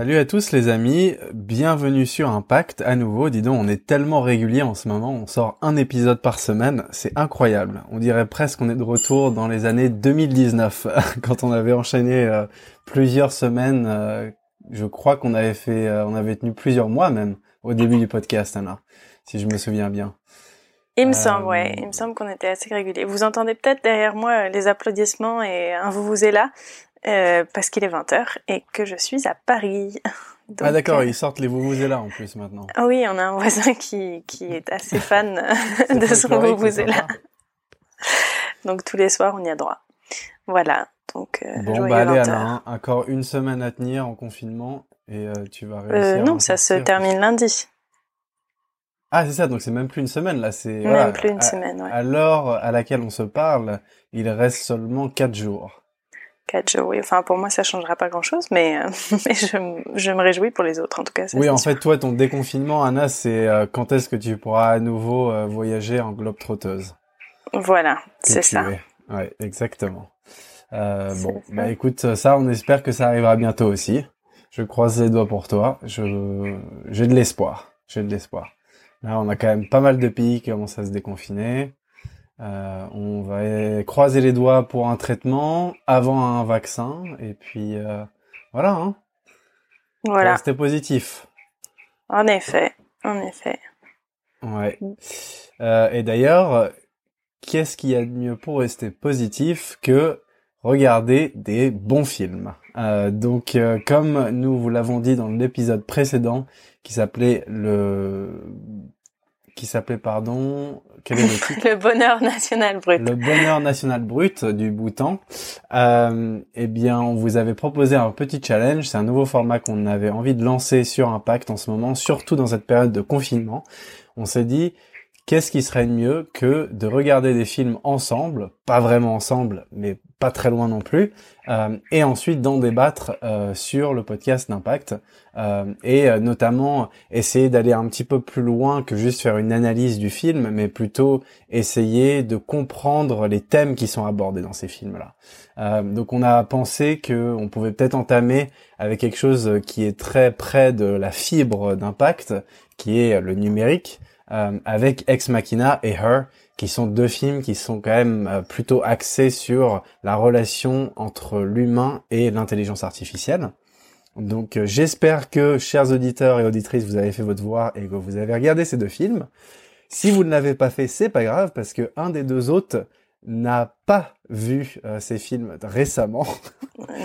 Salut à tous les amis, bienvenue sur Impact à nouveau. Dis donc, on est tellement régulier en ce moment, on sort un épisode par semaine, c'est incroyable. On dirait presque qu'on est de retour dans les années 2019, quand on avait enchaîné euh, plusieurs semaines. Euh, je crois qu'on avait fait, euh, on avait tenu plusieurs mois même au début du podcast, Anna, si je me souviens bien. Il me semble, ouais, il me semble qu'on était assez régulier. Vous entendez peut-être derrière moi les applaudissements et un vous vous êtes là. Euh, parce qu'il est 20h et que je suis à Paris. ah d'accord, euh, ils sortent les là en plus maintenant. Ah oui, on a un voisin qui, qui est assez fan de son là. Donc tous les soirs, on y a droit. Voilà. Donc euh, bon, bah allez Anna, encore une semaine à tenir en confinement et tu vas réussir. non, ça se termine lundi. Ah c'est ça, donc c'est même plus une semaine là, c'est même plus une semaine. Ouais. À l'heure à laquelle on se parle, il reste seulement quatre jours. 4 jours, oui. Enfin, pour moi, ça changera pas grand-chose, mais, euh, mais je, je, me réjouis pour les autres, en tout cas. oui, en fait, toi, ton déconfinement, Anna, c'est euh, quand est-ce que tu pourras à nouveau euh, voyager en globe trotteuse? Voilà, c'est ça. Ouais, exactement. bon, bah écoute, ça, on espère que ça arrivera bientôt aussi. Je croise les doigts pour toi. Je j'ai de l'espoir. J'ai de l'espoir. Là, on a quand même pas mal de pays qui commencent à se déconfiner. Euh, on va croiser les doigts pour un traitement avant un vaccin et puis euh, voilà. Hein. Voilà. C'était positif. En effet, en effet. Ouais. Euh, et d'ailleurs, qu'est-ce qu'il y a de mieux pour rester positif que regarder des bons films? Euh, Donc, euh, comme nous vous l'avons dit dans l'épisode précédent, qui s'appelait le qui s'appelait, pardon, quel est le titre? Le bonheur national brut. Le bonheur national brut du Bhoutan. Euh, eh bien, on vous avait proposé un petit challenge. C'est un nouveau format qu'on avait envie de lancer sur Impact en ce moment, surtout dans cette période de confinement. On s'est dit, qu'est-ce qui serait mieux que de regarder des films ensemble, pas vraiment ensemble, mais pas très loin non plus, euh, et ensuite d'en débattre euh, sur le podcast d'impact, euh, et notamment essayer d'aller un petit peu plus loin que juste faire une analyse du film, mais plutôt essayer de comprendre les thèmes qui sont abordés dans ces films-là. donc on a pensé que on pouvait peut-être entamer avec quelque chose qui est très près de la fibre d'impact, qui est le numérique. Avec Ex Machina et Her, qui sont deux films qui sont quand même euh, plutôt axés sur la relation entre l'humain et l'intelligence artificielle. Donc euh, j'espère que, chers auditeurs et auditrices, vous avez fait votre devoir et que vous avez regardé ces deux films. Si vous ne l'avez pas fait, c'est pas grave parce que un des deux autres n'a pas vu euh, ces films récemment.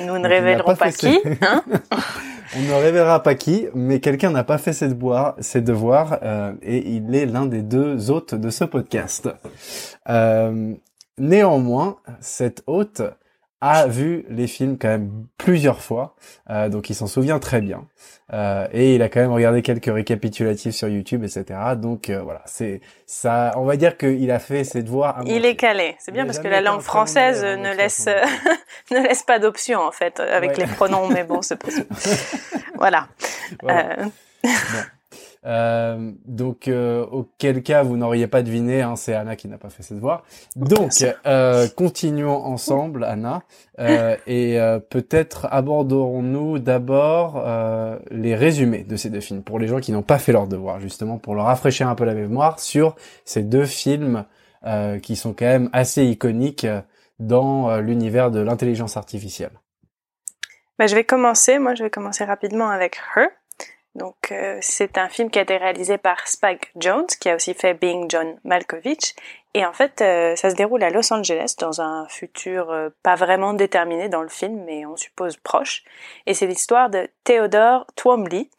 Nous ne révélerons pas, qui. Hein On ne révélera pas qui, mais quelqu'un n'a pas fait ses devoirs, ses euh, et il est l'un des deux hôtes de ce podcast. Euh, néanmoins, cet hôte a vu les films quand même plusieurs fois, euh, donc il s'en souvient très bien. Euh, et il a quand même regardé quelques récapitulatifs sur YouTube, etc. Donc euh, voilà, c'est ça. On va dire qu'il a fait ses devoirs. il est calé. C'est bien parce que la langue française ne laisse ne laisse pas d'option en fait avec les pronoms, mais bon, c'est possible. voilà. voilà. Euh, donc, euh, auquel cas vous n'auriez pas deviné, hein, c'est Anna qui n'a pas fait ses devoirs. Donc, euh, continuons ensemble, Anna, euh, et euh, peut-être aborderons-nous d'abord les résumés de ces deux films pour les gens qui n'ont pas fait leurs devoirs, justement pour leur rafraîchir un peu la mémoire sur ces deux films qui sont quand même assez iconiques dans l'univers de l'intelligence artificielle. Bah, je vais commencer. Moi, je vais commencer rapidement avec Her. Donc euh, c'est un film qui a été réalisé par Spike Jones, qui a aussi fait Being John Malkovich. Et en fait, euh, ça se déroule à Los Angeles dans un futur euh, pas vraiment déterminé dans le film, mais on suppose proche. Et c'est l'histoire de Theodore Twombly,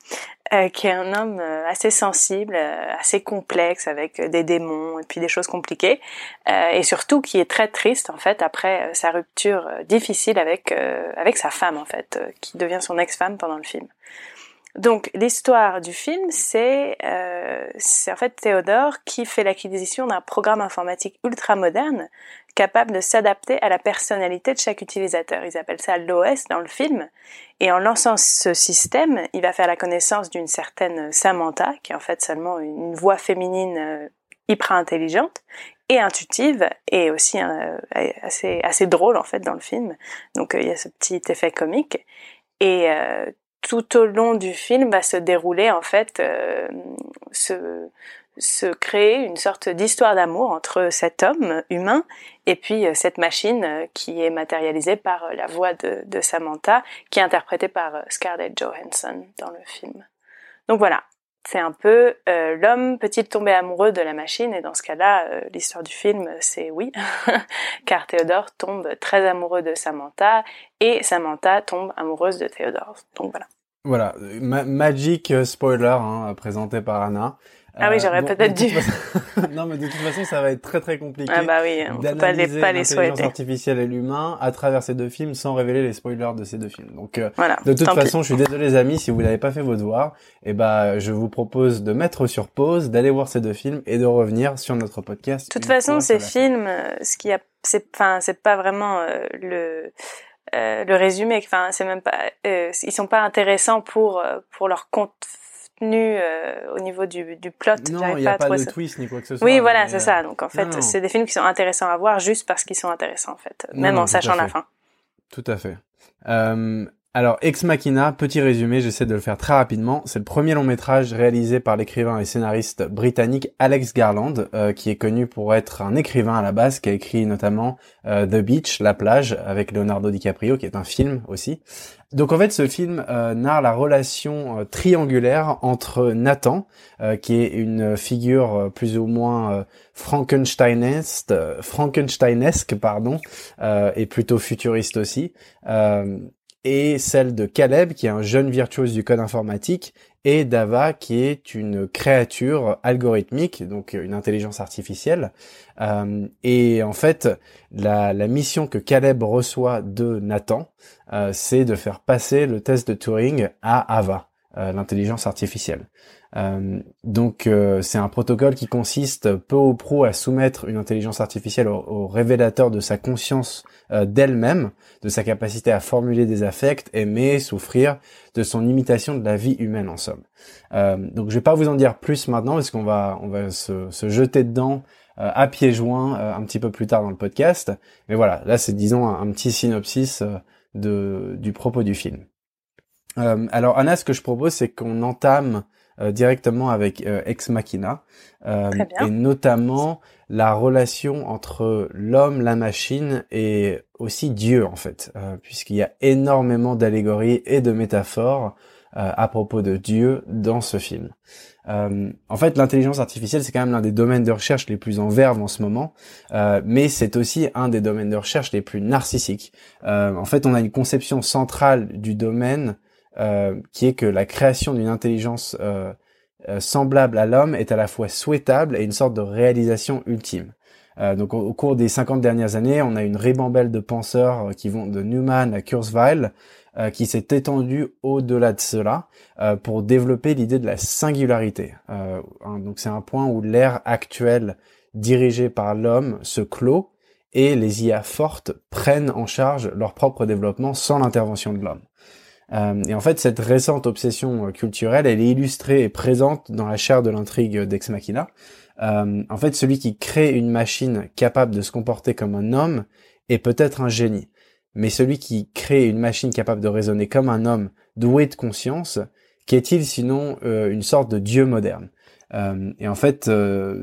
qui est un homme assez sensible, assez complexe, avec des démons et puis des choses compliquées, et surtout qui est très triste en fait après sa rupture difficile avec avec sa femme en fait, qui devient son ex-femme pendant le film. Donc l'histoire du film, c'est euh, en fait Théodore qui fait l'acquisition d'un programme informatique ultra moderne capable de s'adapter à la personnalité de chaque utilisateur. Ils appellent ça l'OS dans le film. Et en lançant ce système, il va faire la connaissance d'une certaine Samantha, qui est en fait seulement une voix féminine euh, hyper intelligente et intuitive et aussi euh, assez assez drôle en fait dans le film. Donc euh, il y a ce petit effet comique et tout au long du film va se dérouler en fait ce se créer une sorte d'histoire d'amour entre cet homme humain et puis euh, cette machine euh, qui est matérialisée par euh, la voix de, de Samantha, qui est interprétée par Scarlett Johansson dans le film. Donc voilà, c'est un peu l'homme peut-il tomber amoureux de la machine? Et dans ce cas-là, l'histoire du film, c'est oui, car Théodore tombe très amoureux de Samantha et Samantha tombe amoureuse de Théodore. Donc voilà. Voilà, magic spoiler hein, présenté par Anna. Ah oui, j'aurais euh, peut-être dû. non, mais de toute façon, ça va être très très compliqué. Ah bah oui, on peut pas les, pas les souhaiter. artificielle et l'humain à travers ces deux films sans révéler les spoilers de ces deux films. Donc, euh, voilà, de toute façon, je suis désolé les amis, si vous n'avez pas fait vos devoirs, et eh bah, je vous propose de mettre sur pause, d'aller voir ces deux films et de revenir sur notre podcast. De toute façon, ces films, euh, ce qui a, c'est, enfin, c'est pas vraiment le. Euh, le résumé, enfin c'est même pas, euh, ils sont pas intéressants pour pour leur compte euh, au niveau du, du plot. Non, il n'y a pas, de twist ni quoi que ce soit. Oui, voilà, c'est euh, ça. Donc en fait, c'est des films qui sont intéressants à voir juste parce qu'ils sont intéressants en fait, même en sachant la fin. Tout à fait. Alors, Ex Machina, petit résumé, j'essaie de le faire très rapidement. C'est le premier long métrage réalisé par l'écrivain et scénariste britannique Alex Garland, euh, qui est connu pour être un écrivain à la base, qui a écrit notamment euh, The Beach, La plage, avec Leonardo DiCaprio, qui est un film aussi. Donc en fait, ce film euh, narre la relation triangulaire entre Nathan, qui est une figure plus ou moins Frankensteinesque, Frankensteinesque pardon, et plutôt futuriste aussi, et celle de Caleb, qui est un jeune virtuose du code informatique, et Dava, qui est une créature algorithmique, donc une intelligence artificielle. Euh, et en fait, la, mission que Caleb reçoit de Nathan, euh, c'est de faire passer le test de Turing à Ava, euh, l'intelligence artificielle. Euh, donc euh, c'est un protocole qui consiste peu ou prou à soumettre une intelligence artificielle au, révélateur de sa conscience euh, d'elle-même, de sa capacité à formuler des affects, aimer, souffrir, de son imitation de la vie humaine en somme. donc je vais pas vous en dire plus maintenant parce qu'on va on va se, se jeter dedans à pieds joints un petit peu plus tard dans le podcast. Mais voilà, là c'est disons un, un petit synopsis de, du propos du film. alors Anna, ce que je propose c'est qu'on entame euh, directement avec euh, Ex Machina, euh, et notamment la relation entre l'homme, la machine et aussi Dieu en fait, puisqu'il y a énormément d'allégories et de métaphores à propos de Dieu dans ce film. en fait, l'intelligence artificielle, c'est quand même l'un des domaines de recherche les plus en verve en ce moment, mais c'est aussi un des domaines de recherche les plus narcissiques. en fait, on a une conception centrale du domaine euh, qui est que la création d'une intelligence euh, euh, semblable à l'homme est à la fois souhaitable et une sorte de réalisation ultime. donc au, cours des 50 dernières années, on a une ribambelle de penseurs qui vont de Newman à Kurzweil, qui s'est étendue au-delà de cela pour développer l'idée de la singularité. donc c'est un point où l'ère actuelle dirigée par l'homme se clôt et les IA fortes prennent en charge leur propre développement sans l'intervention de l'homme. Euh, et en fait, cette récente obsession euh, culturelle, elle est illustrée et présente dans la chair de l'intrigue d'Ex Machina. Euh, en fait, celui qui crée une machine capable de se comporter comme un homme est peut-être un génie. Mais celui qui crée une machine capable de raisonner comme un homme doué de conscience, qu'est-il sinon une sorte de dieu moderne? Et en fait,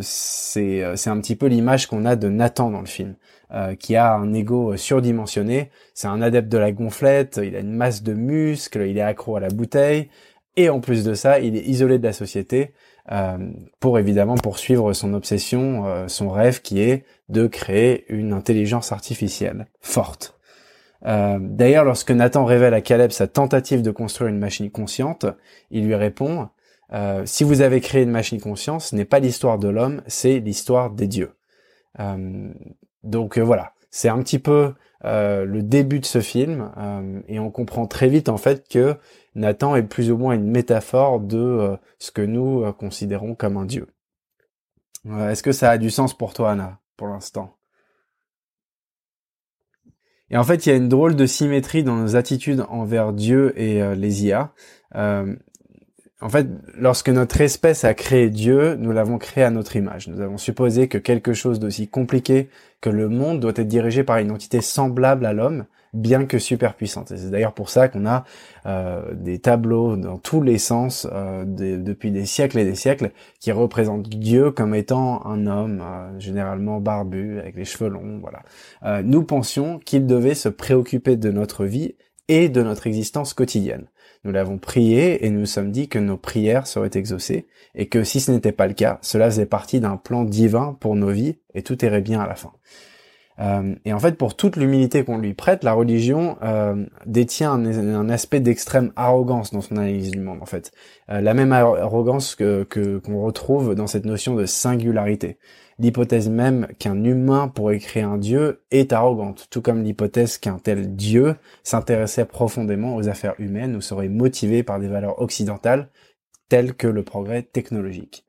c'est un petit peu l'image qu'on a de Nathan dans le film. Euh, qui a un ego surdimensionné. C'est un adepte de la gonflette, il a une masse de muscles, il est accro à la bouteille, et en plus de ça, il est isolé de la société euh, pour évidemment poursuivre son obsession, euh, son rêve qui est de créer une intelligence artificielle forte. D'ailleurs, lorsque Nathan révèle à Caleb sa tentative de construire une machine consciente, il lui répond Si vous avez créé une machine consciente, ce n'est pas l'histoire de l'homme, c'est l'histoire des dieux. Donc euh, voilà, c'est un petit peu euh, le début de ce film euh, et on comprend très vite en fait que Nathan est plus ou moins une métaphore de ce que nous considérons comme un dieu. Est-ce que ça a du sens pour toi, Anna, pour l'instant? Et en fait, il y a une drôle de symétrie dans nos attitudes envers Dieu et les IA. En fait, lorsque notre espèce a créé Dieu, nous l'avons créé à notre image. Nous avons supposé que quelque chose d'aussi compliqué que le monde doit être dirigé par une entité semblable à l'homme, bien que super puissante. Et c'est d'ailleurs pour ça qu'on a euh, des tableaux dans tous les sens euh, depuis des siècles et des siècles qui représentent Dieu comme étant un homme euh, généralement barbu avec les cheveux longs. Voilà. nous pensions qu'il devait se préoccuper de notre vie et de notre existence quotidienne. Nous l'avons prié et nous sommes dit que nos prières seraient exaucées et que si ce n'était pas le cas, cela faisait partie d'un plan divin pour nos vies et tout irait bien à la fin. Euh, et en fait, pour toute l'humilité qu'on lui prête, la religion euh, détient un, aspect d'extrême arrogance dans son analyse du monde. En fait, euh, la même arrogance que qu'on retrouve dans cette notion de singularité. L'hypothèse même qu'un humain pourrait créer un dieu est arrogante, tout comme l'hypothèse qu'un tel dieu s'intéressait profondément aux affaires humaines ou serait motivé par des valeurs occidentales telles que le progrès technologique.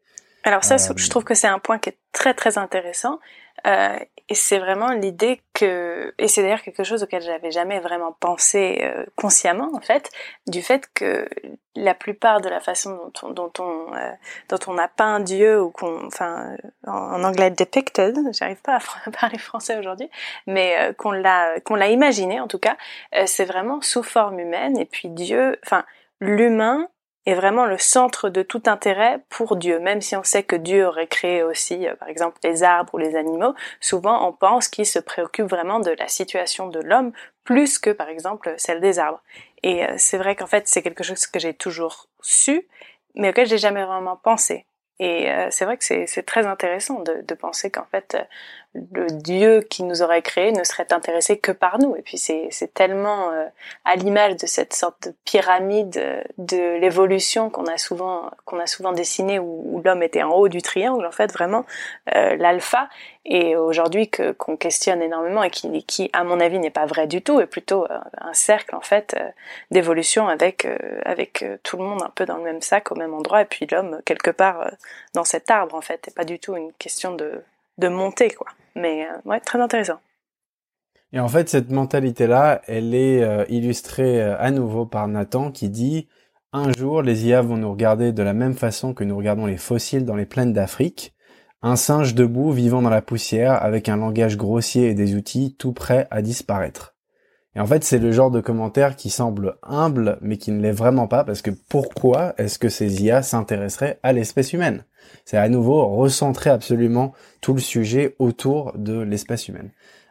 Alors ça, je trouve que c'est un point qui est très très intéressant. Euh, et c'est vraiment l'idée que, et c'est d'ailleurs quelque chose auquel j'avais jamais vraiment pensé euh, consciemment en fait, du fait que la plupart de la façon dont on, dont on, euh, dont on a peint Dieu ou qu'on, enfin, en, anglais depicted, j'arrive pas à parler français aujourd'hui, mais euh, qu'on l'a, qu'on l'a imaginé en tout cas, c'est vraiment sous forme humaine. Et puis Dieu, enfin, l'humain est vraiment le centre de tout intérêt pour Dieu. Même si on sait que Dieu aurait créé aussi, euh, par exemple, les arbres ou les animaux, souvent on pense qu'il se préoccupe vraiment de la situation de l'homme plus que, par exemple, celle des arbres. Et euh, c'est vrai qu'en fait, c'est quelque chose que j'ai toujours su, mais auquel j'ai jamais vraiment pensé. Et euh, c'est vrai que c'est très intéressant de, de penser qu'en fait, le Dieu qui nous aurait créé ne serait intéressé que par nous. Et puis c'est tellement euh, à l'image de cette sorte de pyramide de l'évolution qu'on a souvent qu'on a souvent dessinée où, l'homme était en haut du triangle en fait vraiment euh, l'alpha et aujourd'hui que qu'on questionne énormément et qui, qui à mon avis n'est pas vrai du tout et plutôt euh, un cercle en fait d'évolution avec avec tout le monde un peu dans le même sac au même endroit et puis l'homme quelque part dans cet arbre en fait et pas du tout une question de de monter quoi. Mais euh, ouais, très intéressant. Et en fait, cette mentalité-là, elle est euh, illustrée euh, à nouveau par Nathan qui dit un jour, les IA vont nous regarder de la même façon que nous regardons les fossiles dans les plaines d'Afrique. Un singe debout vivant dans la poussière avec un langage grossier et des outils tout prêts à disparaître. Et en fait, c'est le genre de commentaire qui semble humble, mais qui ne l'est vraiment pas, parce que pourquoi est-ce que ces IA s'intéresseraient à l'espèce humaine? C'est à nouveau recentrer absolument tout le sujet autour de l'espèce humaine.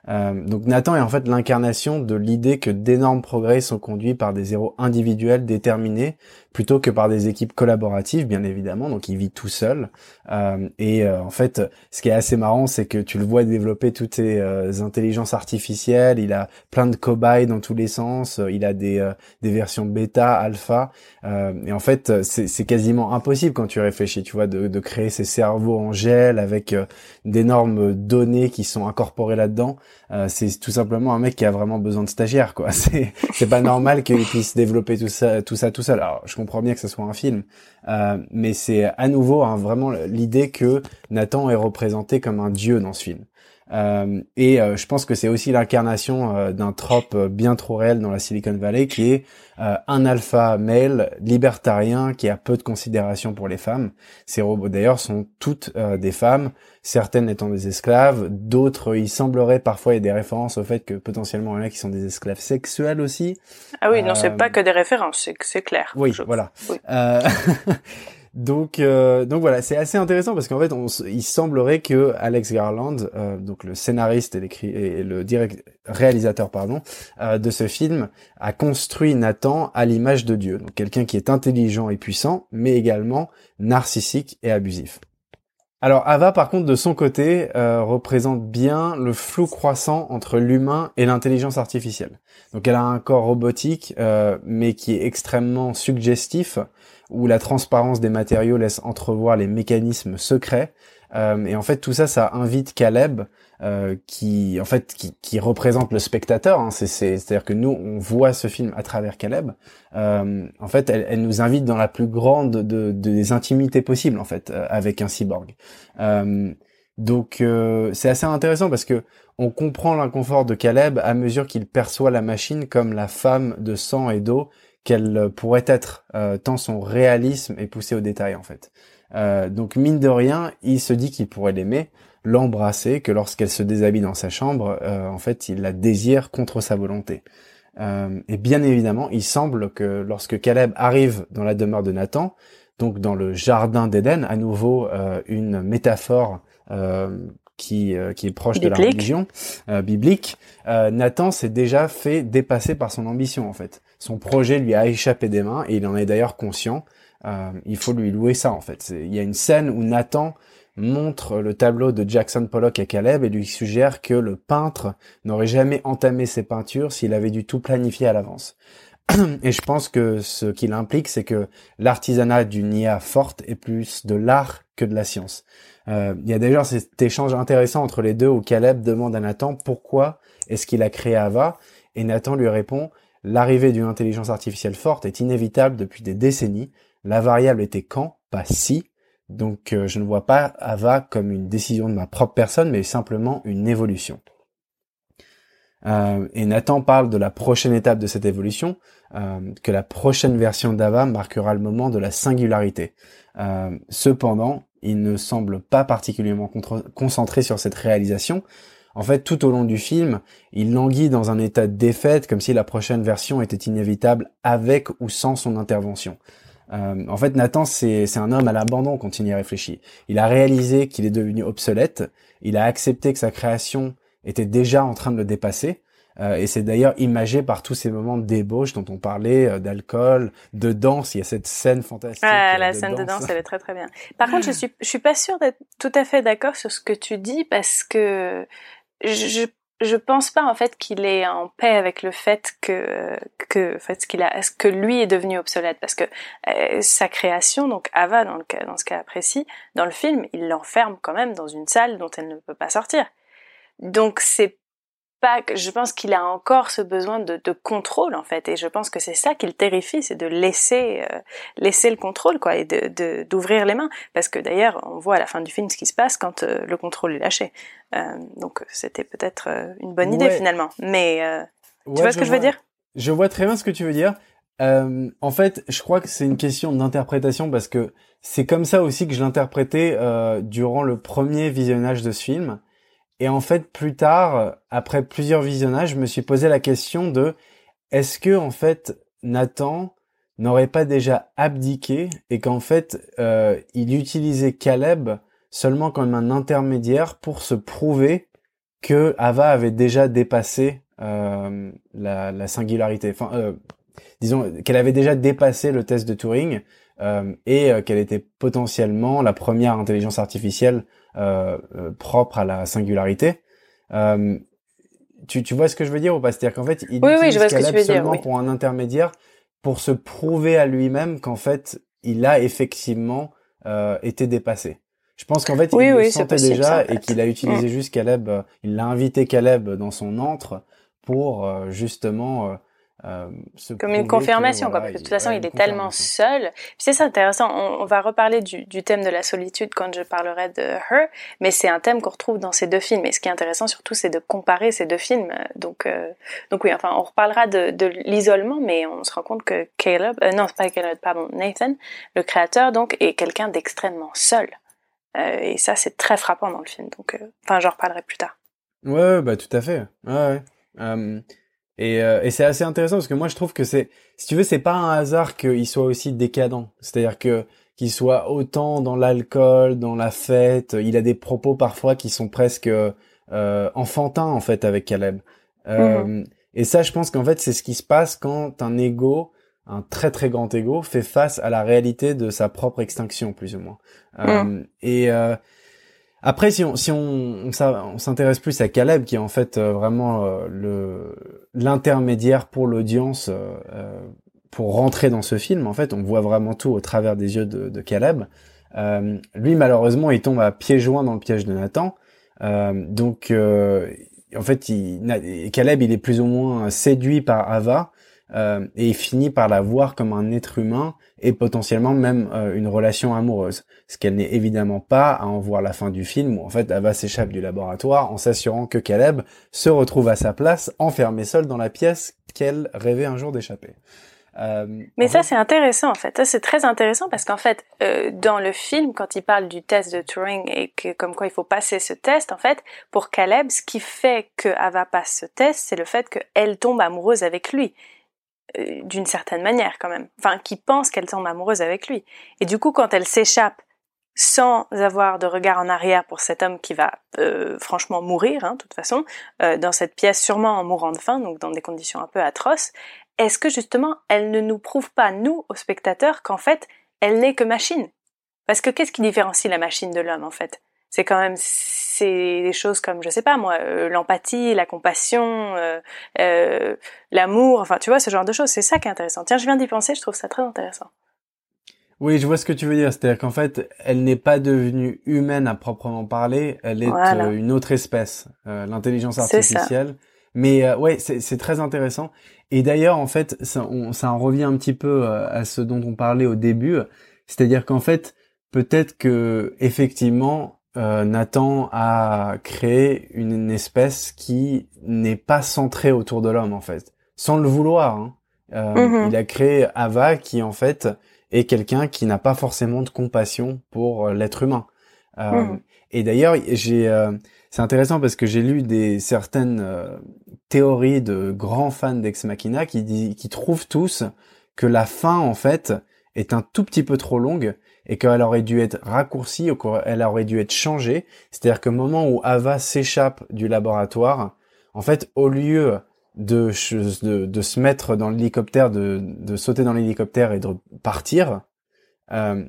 Euh, donc Nathan est en fait l'incarnation de l'idée que d'énormes progrès sont conduits par des héros individuels déterminés plutôt que par des équipes collaboratives, bien évidemment. Donc il vit tout seul. Euh, et euh, en fait, ce qui est assez marrant, c'est que tu le vois développer toutes ces intelligences artificielles. Il a plein de cobayes dans tous les sens. Il a des, des versions bêta, alpha. et en fait, c'est quasiment impossible quand tu réfléchis, tu vois, de, de créer ces cerveaux en gel avec d'énormes données qui sont incorporées là-dedans. Euh, c'est tout simplement un mec qui a vraiment besoin de stagiaires, quoi. C'est c'est pas normal qu'il puisse développer tout ça tout ça tout seul. Alors je comprends bien que ce soit un film, euh, mais c'est à nouveau hein, vraiment l'idée que Nathan est représenté comme un dieu dans ce film. Euh, et euh, je pense que c'est aussi l'incarnation euh, d'un trope bien trop réel dans la Silicon Valley, qui est un alpha male libertarien qui a peu de considération pour les femmes. Ces robots d'ailleurs sont toutes des femmes, certaines étant des esclaves, d'autres, il semblerait parfois y ait des références au fait que potentiellement il y en a qui sont des esclaves sexuels aussi. Ah oui, non, c'est pas que des références, c'est clair. Oui, voilà. Oui. Donc, euh, donc voilà, c'est assez intéressant parce qu'en fait, il semblerait que Alex Garland, euh, donc le scénariste et, le réalisateur pardon euh, de ce film, a construit Nathan à l'image de Dieu, donc quelqu'un qui est intelligent et puissant, mais également narcissique et abusif. Alors Ava, par contre, de son côté, représente bien le flou croissant entre l'humain et l'intelligence artificielle. Donc elle a un corps robotique, euh, mais qui est extrêmement suggestif, où la transparence des matériaux laisse entrevoir les mécanismes secrets. Euh, et en fait, tout ça, ça invite Caleb, euh, qui, en fait, qui, représente le spectateur. Hein, C'est-à-dire que nous, on voit ce film à travers Caleb. Euh, en fait, elle, nous invite dans la plus grande de, de, des intimités possibles, en fait, euh, avec un cyborg. donc, c'est assez intéressant parce que on comprend l'inconfort de Caleb à mesure qu'il perçoit la machine comme la femme de sang et d'eau qu'elle pourrait être, euh, tant son réalisme est poussé au détail en fait. Euh, donc mine de rien, il se dit qu'il pourrait l'aimer, l'embrasser, que lorsqu'elle se déshabille dans sa chambre, en fait, il la désire contre sa volonté. et bien évidemment, il semble que lorsque Caleb arrive dans la demeure de Nathan, donc dans le jardin d'Éden, à nouveau une métaphore qui, euh, qui est proche de la religion euh, biblique, euh, Nathan s'est déjà fait dépasser par son ambition en fait. Son projet lui a échappé des mains et il en est d'ailleurs conscient. il faut lui louer ça en fait. Il y a une scène où Nathan montre le tableau de Jackson Pollock à Caleb et lui suggère que le peintre n'aurait jamais entamé ses peintures s'il avait du tout planifié à l'avance. Et je pense que ce qu'il implique, c'est que l'artisanat d'une IA forte est plus de l'art que de la science. Euh, il y a d'ailleurs cet échange intéressant entre les deux où Caleb demande à Nathan pourquoi est-ce qu'il a créé Ava et Nathan lui répond l'arrivée d'une intelligence artificielle forte est inévitable depuis des décennies. La variable était quand, pas si. Donc euh, je ne vois pas Ava comme une décision de ma propre personne, mais simplement une évolution. Euh, et Nathan parle de la prochaine étape de cette évolution, que la prochaine version d'Ava marquera le moment de la singularité. cependant, il ne semble pas particulièrement concentré sur cette réalisation. En fait, tout au long du film, il languit dans un état de défaite, comme si la prochaine version était inévitable avec ou sans son intervention. Euh, en fait, Nathan, c'est un homme à l'abandon quand il y réfléchit. Il a réalisé qu'il est devenu obsolète, il a accepté que sa création était déjà en train de le dépasser, euh, et c'est d'ailleurs imagé par tous ces moments de débauche dont on parlait, euh, d'alcool, de danse. Il y a cette scène fantastique. Ah, la scène de danse, elle est très très bien. Par contre, je suis je suis pas sûre d'être tout à fait d'accord sur ce que tu dis parce que je je pense pas en fait qu'il est en paix avec le fait que que en fait qu'il a que lui est devenu obsolète parce que euh, sa création donc Ava dans le cas dans ce cas précis dans le film il l'enferme quand même dans une salle dont elle ne peut pas sortir donc c'est je pense qu'il a encore ce besoin de, contrôle en fait, et je pense que c'est ça qui le terrifie, c'est de laisser euh, laisser le contrôle quoi, et de d'ouvrir les mains, parce que d'ailleurs on voit à la fin du film ce qui se passe quand euh, le contrôle est lâché. Euh, donc c'était peut-être une bonne idée finalement, mais tu vois ce que je veux dire? Je vois très bien ce que tu veux dire. en fait, je crois que c'est une question d'interprétation parce que c'est comme ça aussi que je l'interprétais durant le premier visionnage de ce film. Et en fait, plus tard, après plusieurs visionnages, je me suis posé la question de est-ce que en fait Nathan n'aurait pas déjà abdiqué et qu'en fait euh, il utilisait Caleb seulement comme un intermédiaire pour se prouver que Ava avait déjà dépassé euh, la, la, singularité? Enfin, euh, disons qu'elle avait déjà dépassé le test de Turing et qu'elle était potentiellement la première intelligence artificielle propre à la singularité. Euh, tu, tu vois ce que je veux dire ou pas? C'est-à-dire qu'en fait, il oui, oui, Caleb seulement dire, pour un intermédiaire pour se prouver à lui-même qu'en fait, il a effectivement euh, été dépassé. Je pense qu'en fait, il le sentait déjà et qu'il a utilisé mm. juste Caleb, il l'a invité Caleb dans son antre pour justement euh, comme une confirmation, quoi. Parce que de toute façon, il est tellement seul. c'est ça intéressant. On, va reparler du, du, thème de la solitude quand je parlerai de Her, mais c'est un thème qu'on retrouve dans ces deux films. Et ce qui est intéressant surtout, c'est de comparer ces deux films. Donc, euh, donc oui, enfin, on reparlera de, de l'isolement, mais on se rend compte que Caleb, euh, non, c'est pas Caleb, pardon, Nathan, le créateur, donc, est quelqu'un d'extrêmement seul. Euh, et ça, c'est très frappant dans le film. Donc, enfin, j'en reparlerai plus tard. Ouais, bah tout à fait. Ouais. ouais. Et, euh, et c'est assez intéressant parce que moi je trouve que c'est, si tu veux, c'est pas un hasard qu'il soit aussi décadent. C'est-à-dire que qu'il soit autant dans l'alcool, dans la fête. Il a des propos parfois qui sont presque euh, enfantins en fait avec Caleb. Euh, mhm. Et ça, je pense qu'en fait, c'est ce qui se passe quand un ego, un très très grand ego, fait face à la réalité de sa propre extinction, plus ou moins. Mhm. Euh, et après, si on si on, on s'intéresse plus à Caleb, qui est en fait euh, vraiment euh, l'intermédiaire pour l'audience euh, pour rentrer dans ce film, en fait, on voit vraiment tout au travers des yeux de, Caleb. lui, malheureusement, il tombe à pieds joints dans le piège de Nathan. donc, en fait, Caleb, il est plus ou moins séduit par Ava euh, et il finit par la voir comme un être humain et potentiellement même euh, une relation amoureuse. Ce qu'elle n'est évidemment pas à en voir la fin du film où en fait Ava s'échappe du laboratoire en s'assurant que Caleb se retrouve à sa place enfermé seul dans la pièce qu'elle rêvait un jour d'échapper. Euh, Mais ça, fait- c'est intéressant en fait. Ça, c'est très intéressant parce qu'en fait, euh, dans le film, quand il parle du test de Turing et que comme quoi il faut passer ce test, en fait, pour Caleb, ce qui fait que Ava passe ce test, c'est le fait qu'elle tombe amoureuse avec lui. Euh, d'une certaine manière quand même. Enfin, qui pense qu'elle tombe amoureuse avec lui. Et du coup, quand elle s'échappe sans avoir de regard en arrière pour cet homme qui va euh, franchement mourir, hein, de toute façon, euh, dans cette pièce sûrement en mourant de faim, donc dans des conditions un peu atroces, est-ce que justement elle ne nous prouve pas, nous, aux spectateurs, qu'en fait, elle n'est que machine? Parce que qu'est-ce qui différencie la machine de l'homme, en fait? C'est quand même c'est des choses comme, je sais pas moi, euh, l'empathie, la compassion, euh, euh, l'amour, enfin tu vois, ce genre de choses. C'est ça qui est intéressant. Tiens, je viens d'y penser, je trouve ça très intéressant. Oui, je vois ce que tu veux dire. C'est-à-dire qu'en fait, elle n'est pas devenue humaine à proprement parler. Elle est Voilà. une autre espèce, l'intelligence artificielle. Mais ouais, c'est très intéressant. Et d'ailleurs, en fait, ça, on- ça en revient un petit peu à ce dont on parlait au début. C'est-à-dire qu'en fait, peut-être que effectivement, euh, Nathan a créé une, une espèce qui n'est pas centrée autour de l'homme, en fait, sans le vouloir. hein. Euh, Mhm. Il a créé Ava, qui en fait est quelqu'un qui n'a pas forcément de compassion pour euh, l'être humain. Euh, Mhm. Et d'ailleurs, j'ai, euh, c'est intéressant parce que j'ai lu des certaines euh, théories de grands fans d'Ex Machina qui, dit- qui trouvent tous que la fin en fait est un tout petit peu trop longue et qu'elle aurait dû être raccourcie ou qu'elle aurait dû être changée. C'est-à-dire que moment où Ava s'échappe du laboratoire, en fait, au lieu de, de, de se mettre dans l'hélicoptère, de, de sauter dans l'hélicoptère et de partir, euh,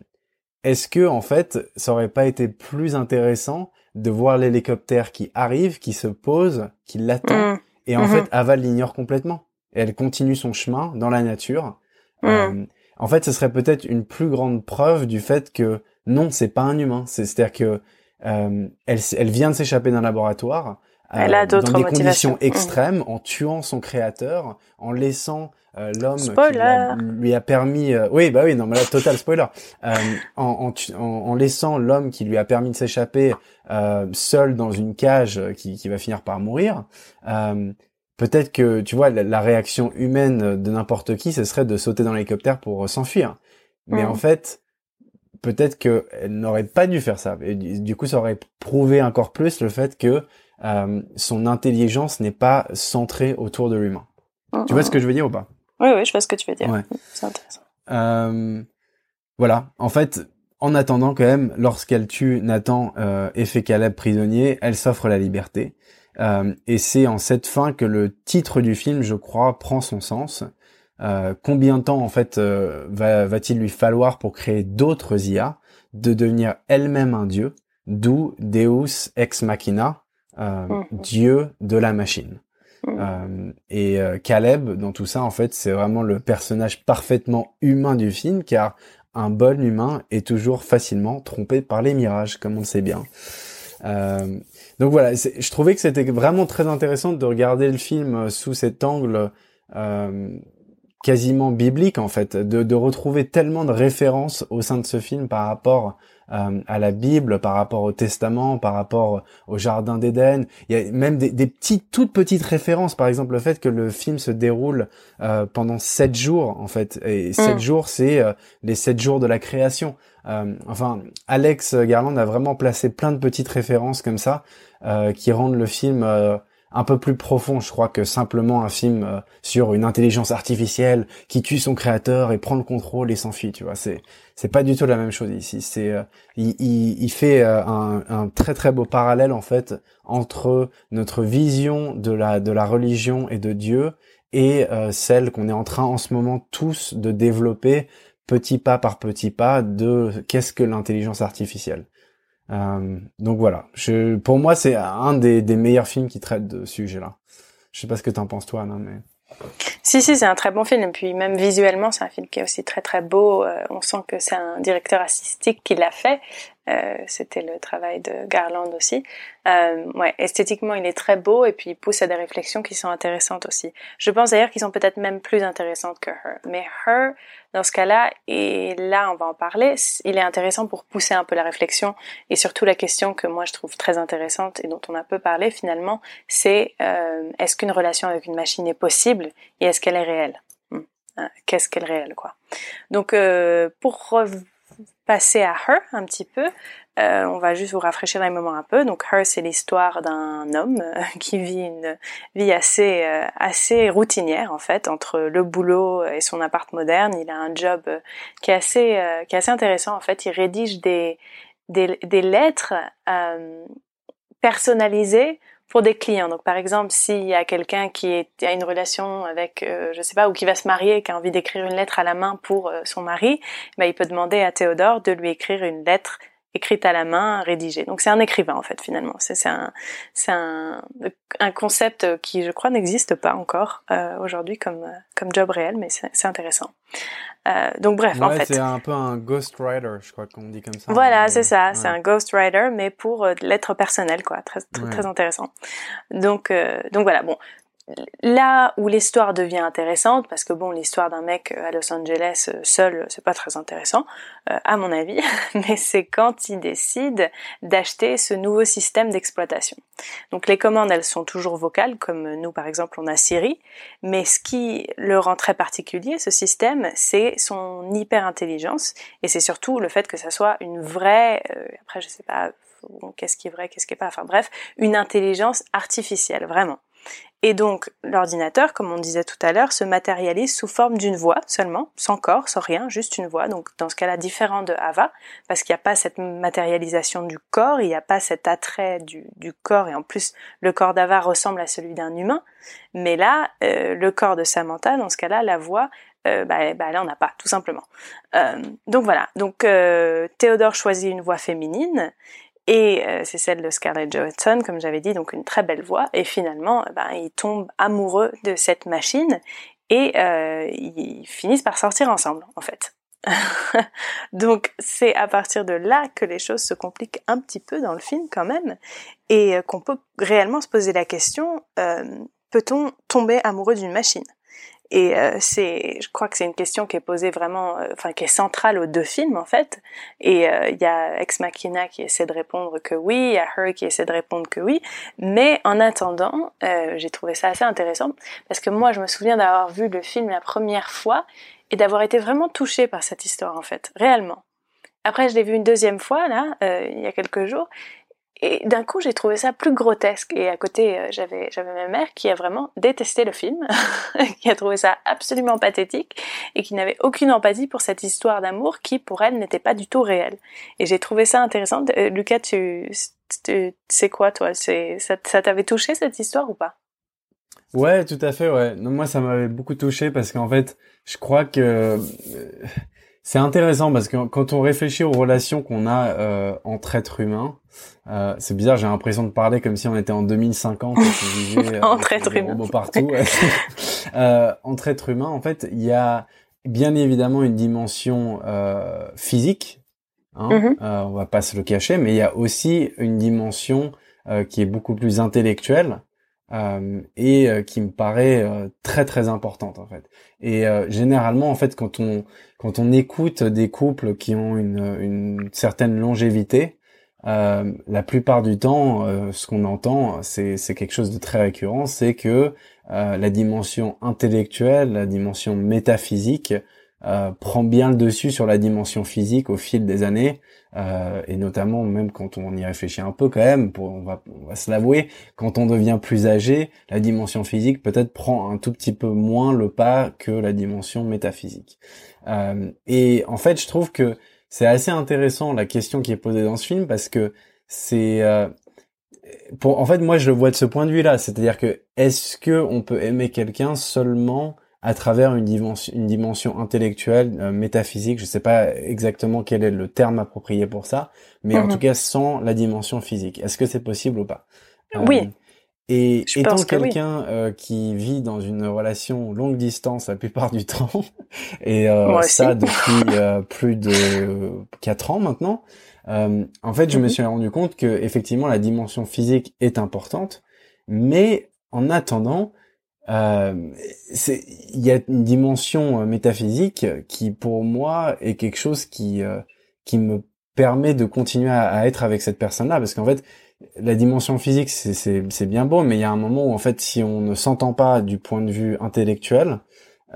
est-ce que en fait, ça aurait pas été plus intéressant de voir l'hélicoptère qui arrive, qui se pose, qui l'attend, Mm. et en fait, Ava l'ignore complètement. Et elle continue son chemin dans la nature. Mm. Euh, en fait, ce serait peut-être une plus grande preuve du fait que non, c'est pas un humain. C'est- C'est-à-dire que euh, elle, elle vient de s'échapper d'un laboratoire. euh, Elle a dans des conditions Mhm. extrêmes, en tuant son créateur, en laissant euh, l'homme qui lui a permis. euh, oui, bah oui, non, mais là, total spoiler. Euh, en, en, en- en laissant l'homme qui lui a permis de s'échapper euh, seul dans une cage qui, qui va finir par mourir. Peut-être que, tu vois, la, la réaction humaine de n'importe qui, ce serait de sauter dans l'hélicoptère pour euh, s'enfuir. Mais Mm. en fait, peut-être qu'elle n'aurait pas dû faire ça. Et du, coup, ça aurait prouvé encore plus le fait que euh, son intelligence n'est pas centrée autour de l'humain. Tu vois ce que je veux dire ou pas? Oui, oui, je vois ce que tu veux dire. Ouais. C'est intéressant. Euh, voilà. En fait, en attendant quand même, lorsqu'elle tue Nathan euh, et fait Caleb prisonnier, elle s'offre la liberté. Euh, et c'est en cette fin que le titre du film, je crois, prend son sens. Euh, combien de temps en fait euh, va, va-t-il lui falloir pour créer d'autres IA, de devenir elle-même un dieu, d'où Deus ex machina, Mhm. dieu de la machine. Mhm. Et Caleb, dans tout ça, en fait, c'est vraiment le personnage parfaitement humain du film, car un bon humain est toujours facilement trompé par les mirages, comme on le sait bien. Euh, donc voilà, je trouvais que c'était vraiment très intéressant de regarder le film euh, sous cet angle euh, quasiment biblique, en fait, de, de retrouver tellement de références au sein de ce film par rapport euh, à la Bible, par rapport au Testament, par rapport au Jardin d'Éden. Il y a même des, des petites, toutes petites références. Par exemple, le fait que le film se déroule euh, pendant sept jours, en fait. Et sept Mm. jours, c'est euh, les sept jours de la création. Euh, enfin, Alex Garland a vraiment placé plein de petites références comme ça euh, qui rendent le film euh, un peu plus profond, je crois, que simplement un film euh, sur une intelligence artificielle qui tue son créateur et prend le contrôle et s'enfuit. Tu vois, c'est c'est pas du tout la même chose ici. C'est euh, il, il, il fait euh, un, un très très beau parallèle en fait entre notre vision de la de la religion et de Dieu et euh, celle qu'on est en train en ce moment tous de développer petit pas par petit pas de qu'est-ce que l'intelligence artificielle. Euh, donc voilà, je, pour moi c'est un des, des meilleurs films qui traite de ce sujet-là. Je sais pas ce que t'en penses toi, Anna, mais Si, si, c'est un très bon film. Et puis même visuellement, c'est un film qui est aussi très très beau. Euh, on sent que c'est un directeur artistique qui l'a fait. Euh, C'était le travail de Garland aussi. Euh, ouais, esthétiquement, il est très beau et puis il pousse à des réflexions qui sont intéressantes aussi. Je pense d'ailleurs qu'ils sont peut-être même plus intéressantes que Her. Mais Her, dans ce cas-là, et là on va en parler, il est intéressant pour pousser un peu la réflexion et surtout la question que moi je trouve très intéressante et dont on a peu parlé finalement, c'est euh, est-ce qu'une relation avec une machine est possible et est-ce qu'elle est réelle? Hmm. qu'est-ce qu'est le réel, quoi? Donc, pour passer à Her un petit peu, euh, on va juste vous rafraîchir les moments un peu. Donc Her, c'est l'histoire d'un homme euh, qui vit une vie assez euh, assez routinière en fait entre le boulot et son appart moderne. Il a un job qui est assez qui est assez intéressant en fait. Il rédige des des, des lettres personnalisées pour des clients. Donc par exemple, s'il y a quelqu'un qui a une relation avec, euh, je sais pas, ou qui va se marier, qui a envie d'écrire une lettre à la main pour euh, son mari, ben, il peut demander à Théodore de lui écrire une lettre écrite à la main, rédigée. Donc c'est un écrivain en fait finalement. C'est un c'est un, un concept qui je crois n'existe pas encore euh, aujourd'hui comme comme job réel, mais c'est intéressant. Euh, donc bref, en fait. c'est un peu un ghostwriter, je crois qu'on dit comme ça. Voilà, c'est ça. C'est un ghostwriter, mais pour euh, l'être personnel, quoi. Très, très, très intéressant. Donc, euh, donc voilà. Bon, là où l'histoire devient intéressante, parce que bon, l'histoire d'un mec euh, à Los Angeles euh, seul, c'est pas très intéressant, euh, à mon avis, mais c'est quand il décide d'acheter ce nouveau système d'exploitation. Donc les commandes, elles sont toujours vocales, comme nous par exemple on a Siri, mais ce qui le rend très particulier, ce système, c'est son hyper intelligence, et c'est surtout le fait que ça soit une vraie, après je sais pas, qu'est-ce qui est vrai, qu'est-ce qui est pas, enfin bref, une intelligence artificielle, vraiment. Et donc, l'ordinateur, comme on disait tout à l'heure, se matérialise sous forme d'une voix seulement, sans corps, sans rien, juste une voix. Donc, dans ce cas-là, différent de Ava, parce qu'il n'y a pas cette matérialisation du corps, il n'y a pas cet attrait du, corps, et en plus, le corps d'Ava ressemble à celui d'un humain. Mais là, euh, le corps de Samantha, dans ce cas-là, la voix, euh, bah, là on n'a pas, tout simplement. Euh, donc voilà. Donc Théodore choisit une voix féminine et euh, c'est celle de Scarlett Johansson, comme j'avais dit, donc une très belle voix. Et finalement, ben, ils tombent amoureux de cette machine et euh, ils finissent par sortir ensemble, en fait. donc c'est à partir de là que les choses se compliquent un petit peu dans le film quand même, et euh, qu'on peut réellement se poser la question peut-on tomber amoureux d'une machine? Et euh, c'est, je crois que c'est une question qui est posée vraiment, euh, qui est centrale aux deux films en fait. Et euh, il y a Ex Machina qui essaie de répondre que oui, il y a Her qui essaie de répondre que oui. Mais en attendant, j'ai trouvé ça assez intéressant parce que moi je me souviens d'avoir vu le film la première fois et d'avoir été vraiment touchée par cette histoire en fait, réellement. Après, je l'ai vu une deuxième fois là, il y a quelques jours, et d'un coup, j'ai trouvé ça plus grotesque. Et à côté, euh, j'avais j'avais ma mère qui a vraiment détesté le film, qui a trouvé ça absolument pathétique et qui n'avait aucune empathie pour cette histoire d'amour qui, pour elle, n'était pas du tout réelle. Et j'ai trouvé ça intéressant. Euh, Lucas, tu, sais quoi, toi? C'est ça, ça t'avait touché cette histoire ou pas? Ouais, tout à fait. Ouais. Moi, ça m'avait beaucoup touché parce qu'en fait, je crois que euh, c'est intéressant parce que quand on réfléchit aux relations qu'on a euh, entre êtres humains, euh, c'est bizarre, j'ai l'impression de parler comme si on était en 2050 et vivait, euh, entre êtres humains partout. euh, entre êtres humains, en fait, il y a bien évidemment une dimension euh, physique. Hein, euh, on va pas se le cacher, mais il y a aussi une dimension euh, qui est beaucoup plus intellectuelle euh, et euh, qui me paraît euh, très très importante en fait. Et généralement en fait quand on quand on écoute des couples qui ont une, une certaine longévité, la plupart du temps ce qu'on entend c'est quelque chose de très récurrent, c'est que la dimension intellectuelle, la dimension métaphysique euh, prend bien le dessus sur la dimension physique au fil des années. Euh, et notamment même quand on y réfléchit un peu quand même pour on va on va se l'avouer quand on devient plus âgé la dimension physique peut-être prend un tout petit peu moins le pas que la dimension métaphysique. Euh, et en fait je trouve que c'est assez intéressant la question qui est posée dans ce film parce que c'est pour en fait moi je le vois de ce point de vue là c'est-à-dire que est-ce que on peut aimer quelqu'un seulement à travers une dimension, une dimension intellectuelle, euh, métaphysique? Je sais pas exactement quel est le terme approprié pour ça, mais en mhm. tout cas sans la dimension physique. Est-ce que c'est possible ou pas? Oui. Euh, et étant quelqu'un euh, qui vit dans une relation longue distance la plupart du temps, et ça depuis plus de quatre ans maintenant, en fait, je me mhm. suis rendu compte que effectivement la dimension physique est importante, mais en attendant, euh, il y a une dimension euh, métaphysique qui pour moi est quelque chose qui euh, qui me permet de continuer à, à être avec cette personne-là parce qu'en fait la dimension physique c'est bien beau mais il y a un moment où en fait si on ne s'entend pas du point de vue intellectuel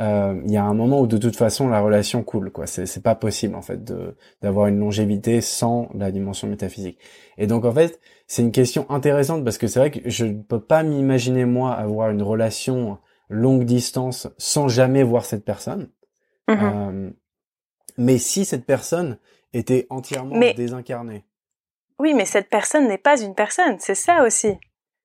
euh, il y a un moment où de toute façon la relation coule quoi. C'est c'est pas possible en fait de d'avoir une longévité sans la dimension métaphysique. Et donc en fait c'est une question intéressante parce que c'est vrai que je ne peux pas m'imaginer moi avoir une relation longue distance sans jamais voir cette personne. Mhm. Euh, mais si cette personne était entièrement Mais- désincarnée. Oui, mais cette personne n'est pas une personne, c'est ça aussi.